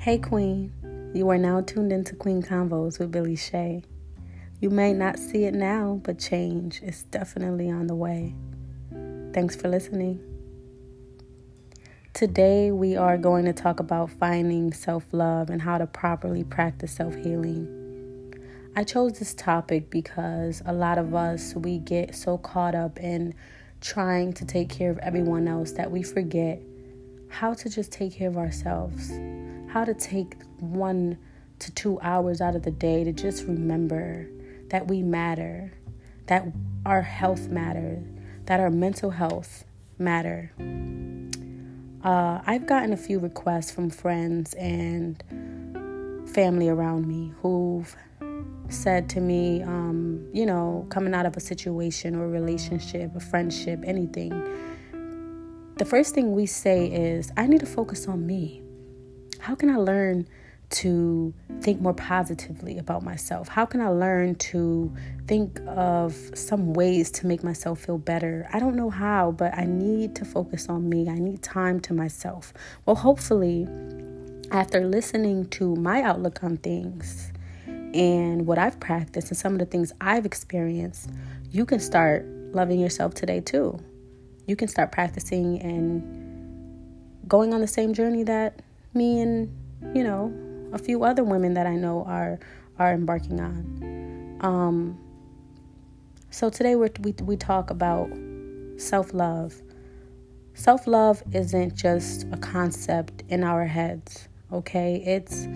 Hey, Queen. You are now tuned into Queen Convos with Billy Shay. You may not see it now, but change is definitely on the way. Thanks for listening. Today, we are going to talk about finding self love and how to properly practice self healing. I chose this topic because a lot of us, we get so caught up in trying to take care of everyone else that we forget how to just take care of ourselves, how to take one to two hours out of the day to just remember that we matter, that our health matters, that our mental health matter. Uh, I've gotten a few requests from friends and family around me who've said to me, um, you know, coming out of a situation or a relationship, a friendship, anything, the first thing we say is, I need to focus on me. How can I learn to think more positively about myself? How can I learn to think of some ways to make myself feel better? I don't know how, but I need to focus on me. I need time to myself. Well, hopefully, after listening to my outlook on things, and what I've practiced and some of the things I've experienced, you can start loving yourself today too. You can start practicing and going on the same journey that me and, you know, a few other women that I know are are embarking on. Um, so today we we we talk about self-love. Self-love isn't just a concept in our heads, okay? It's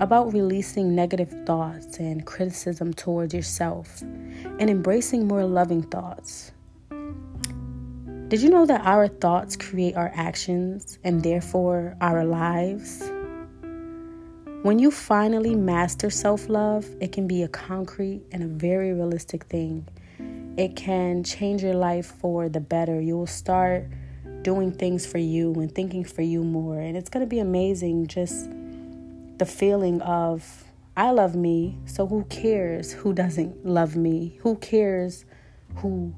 about releasing negative thoughts and criticism towards yourself and embracing more loving thoughts. Did you know that our thoughts create our actions and therefore our lives? When you finally master self love, it can be a concrete and a very realistic thing. It can change your life for the better. You will start doing things for you and thinking for you more. And it's going to be amazing just the feeling of I love me, so who cares who doesn't love me? Who cares who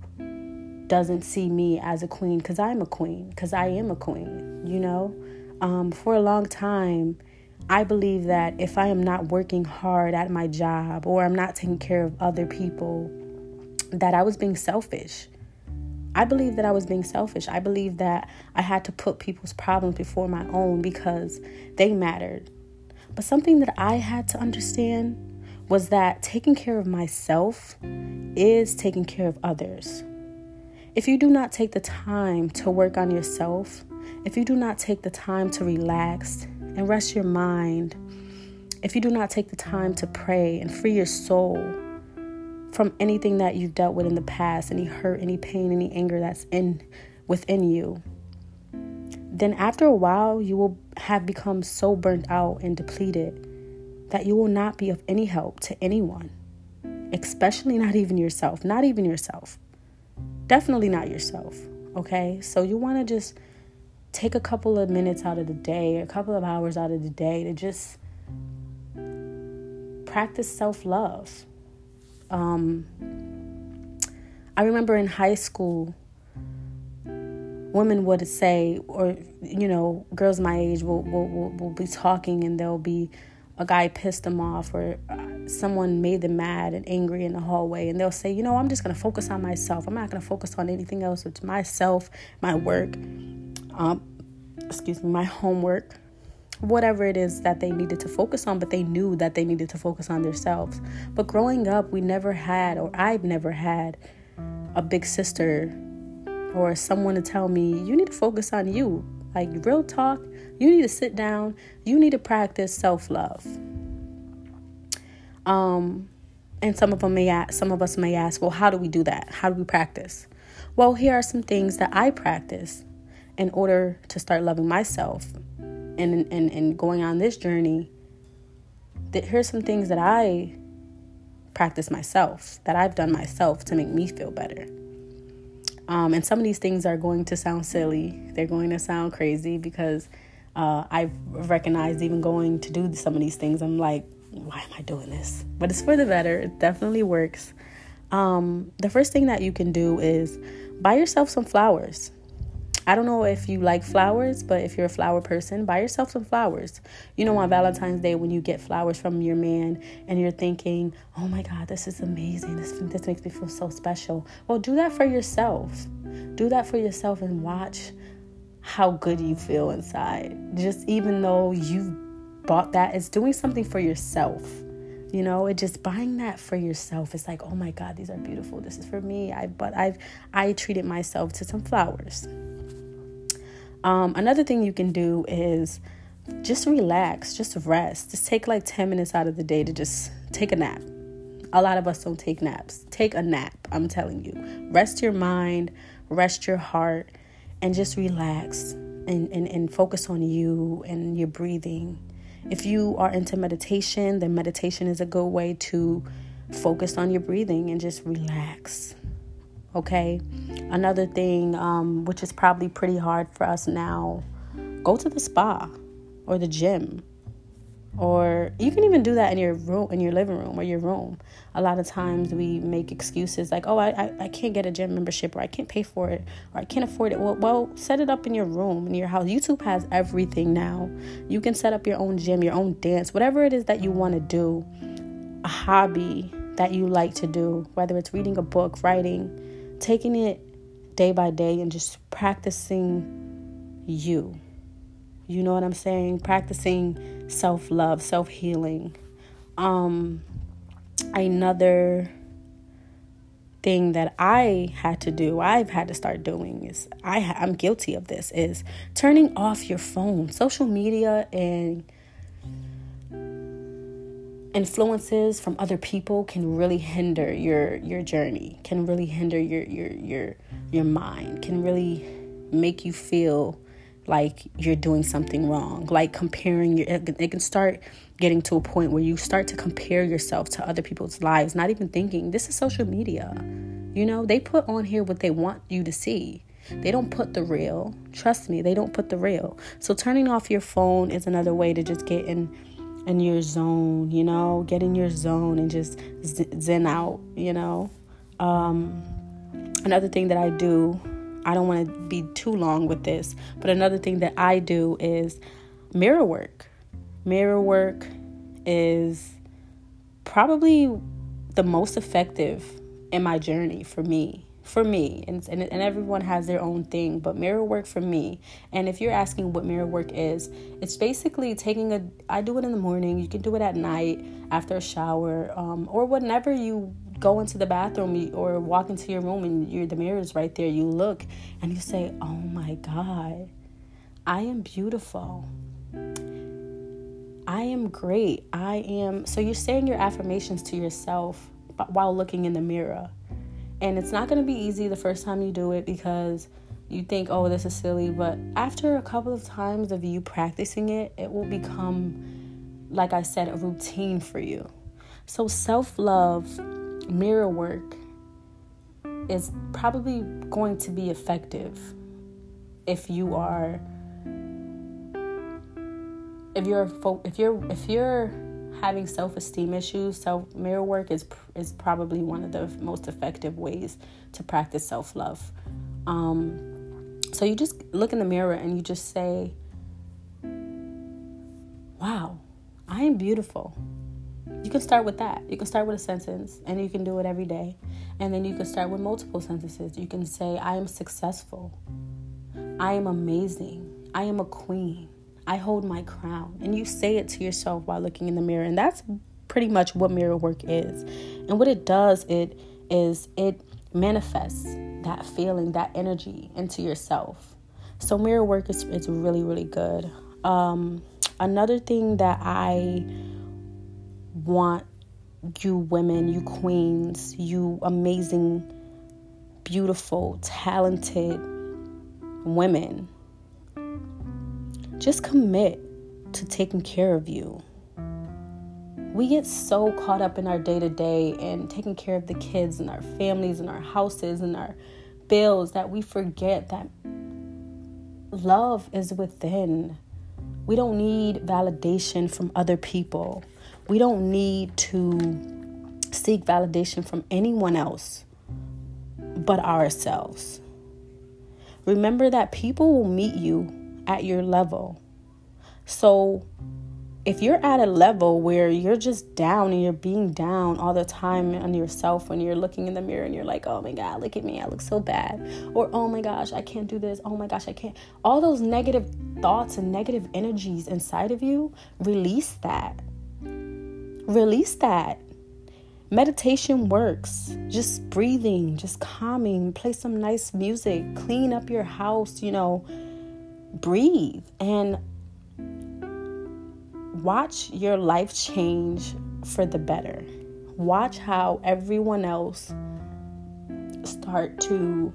doesn't see me as a queen? Because I'm a queen, because I am a queen, you know? Um, for a long time, I believe that if I am not working hard at my job or I'm not taking care of other people, that I was being selfish. I believe that I was being selfish. I believe that I had to put people's problems before my own because they mattered. But something that I had to understand was that taking care of myself is taking care of others. If you do not take the time to work on yourself, if you do not take the time to relax and rest your mind, if you do not take the time to pray and free your soul from anything that you've dealt with in the past, any hurt, any pain, any anger that's in within you, then after a while, you will have become so burnt out and depleted that you will not be of any help to anyone, especially not even yourself. Not even yourself. Definitely not yourself. Okay? So you want to just take a couple of minutes out of the day, a couple of hours out of the day to just practice self love. Um, I remember in high school, women would say, or you know, girls my age will will, will, will be talking, and they'll be a guy pissed them off, or uh, someone made them mad and angry in the hallway, and they'll say, you know, I'm just gonna focus on myself. I'm not gonna focus on anything else. It's myself, my work, um, excuse me, my homework. Whatever it is that they needed to focus on, but they knew that they needed to focus on themselves. But growing up, we never had, or I've never had, a big sister or someone to tell me, you need to focus on you. Like real talk, you need to sit down, you need to practice self-love. Um and some of them may ask, some of us may ask, well, how do we do that? How do we practice? Well, here are some things that I practice in order to start loving myself and and, and going on this journey. That here's some things that I practice myself, that I've done myself to make me feel better. Um, and some of these things are going to sound silly. They're going to sound crazy because uh, I've recognized even going to do some of these things, I'm like, why am I doing this? But it's for the better. It definitely works. Um, the first thing that you can do is buy yourself some flowers. I don't know if you like flowers, but if you're a flower person, buy yourself some flowers. You know, on Valentine's Day, when you get flowers from your man and you're thinking, oh my God, this is amazing. This, this makes me feel so special. Well, do that for yourself. Do that for yourself and watch how good you feel inside. Just even though you've bought that, it's doing something for yourself. You know, it just buying that for yourself. It's like, oh my God, these are beautiful. This is for me. I but I've I treated myself to some flowers. Um, another thing you can do is just relax, just rest. Just take like 10 minutes out of the day to just take a nap. A lot of us don't take naps. Take a nap, I'm telling you. Rest your mind, rest your heart, and just relax and, and, and focus on you and your breathing. If you are into meditation, then meditation is a good way to focus on your breathing and just relax. Okay. Another thing, um, which is probably pretty hard for us now, go to the spa or the gym. Or you can even do that in your room, in your living room or your room. A lot of times we make excuses like, "Oh, I, I, I can't get a gym membership, or I can't pay for it, or I can't afford it." Well, well, set it up in your room, in your house. YouTube has everything now. You can set up your own gym, your own dance, whatever it is that you want to do, a hobby that you like to do, whether it's reading a book, writing, taking it day by day and just practicing you. You know what I'm saying? Practicing self love, self healing. Um, another thing that I had to do, I've had to start doing is I I'm guilty of this is turning off your phone, social media and influences from other people can really hinder your your journey can really hinder your your your your mind can really make you feel like you're doing something wrong. Like comparing your it can start getting to a point where you start to compare yourself to other people's lives not even thinking this is social media. You know they put on here what they want you to see. They don't put the real. Trust me they don't put the real. So turning off your phone is another way to just get in in your zone, you know, get in your zone and just zen out, you know. Um, another thing that I do, I don't want to be too long with this, but another thing that I do is mirror work. Mirror work is probably the most effective in my journey for me for me and, and, and everyone has their own thing but mirror work for me and if you're asking what mirror work is it's basically taking a i do it in the morning you can do it at night after a shower um, or whenever you go into the bathroom or walk into your room and you're the mirror is right there you look and you say oh my god i am beautiful i am great i am so you're saying your affirmations to yourself while looking in the mirror and it's not going to be easy the first time you do it because you think, oh, this is silly. But after a couple of times of you practicing it, it will become, like I said, a routine for you. So, self love, mirror work is probably going to be effective if you are if you're if you're if you're having self-esteem issues, self mirror work is is probably one of the most effective ways to practice self-love. Um, so you just look in the mirror and you just say, "Wow, I am beautiful." You can start with that. You can start with a sentence and you can do it every day. And then you can start with multiple sentences. You can say, I am successful. I am amazing. I am a queen. I hold my crown. And you say it to yourself while looking in the mirror. And that's pretty much what mirror work is. And what it does, it is it manifests that feeling, that energy into yourself. So mirror work is, is really, really good. Um, another thing that I want you women, you queens, you amazing, beautiful, talented women just commit to taking care of you. We get so caught up in our day to day and taking care of the kids and our families and our houses and our bills that we forget that love is within. We don't need validation from other people. We don't need to seek validation from anyone else but ourselves. remember that people will meet you at your level. So if you're at a level where you're just down and you're being down all the time on yourself when you're looking in the mirror and you're like, oh my God, look at me, I look so bad. Or, oh my gosh, I can't do this. Oh my gosh, I can't. All those negative thoughts and negative energies inside of you, release that. Release that. Meditation works. Just breathing, just calming, play some nice music, clean up your house, you know, breathe. And watch your life change for the better. Watch how everyone else start to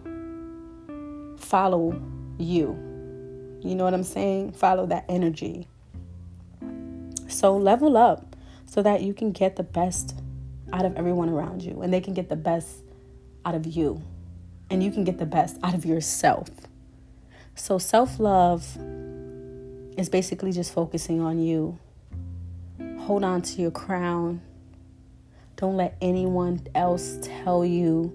follow you. You know what I'm saying? Follow that energy. So level up so that you can get the best out of everyone around you and they can get the best out of you and you can get the best out of yourself. So self love is basically just focusing on you Hold on to your crown. Don't let anyone else tell you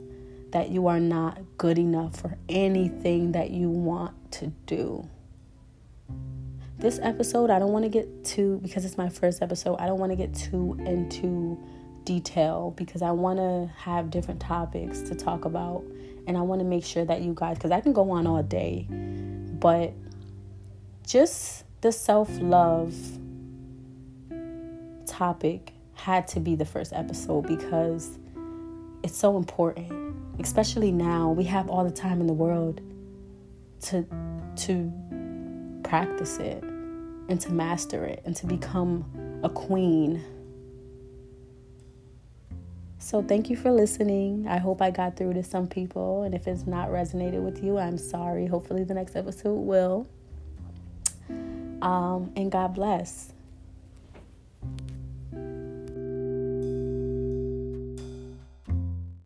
that you are not good enough for anything that you want to do. This episode, I don't want to get too, because it's my first episode, I don't want to get too into detail because I want to have different topics to talk about. And I want to make sure that you guys, because I can go on all day, but just the self love topic had to be the first episode because it's so important. Especially now, we have all the time in the world to to practice it and to master it and to become a queen. So, thank you for listening. I hope I got through to some people. And if it's not resonated with you, I'm sorry. Hopefully, the next episode will. Um, and God bless.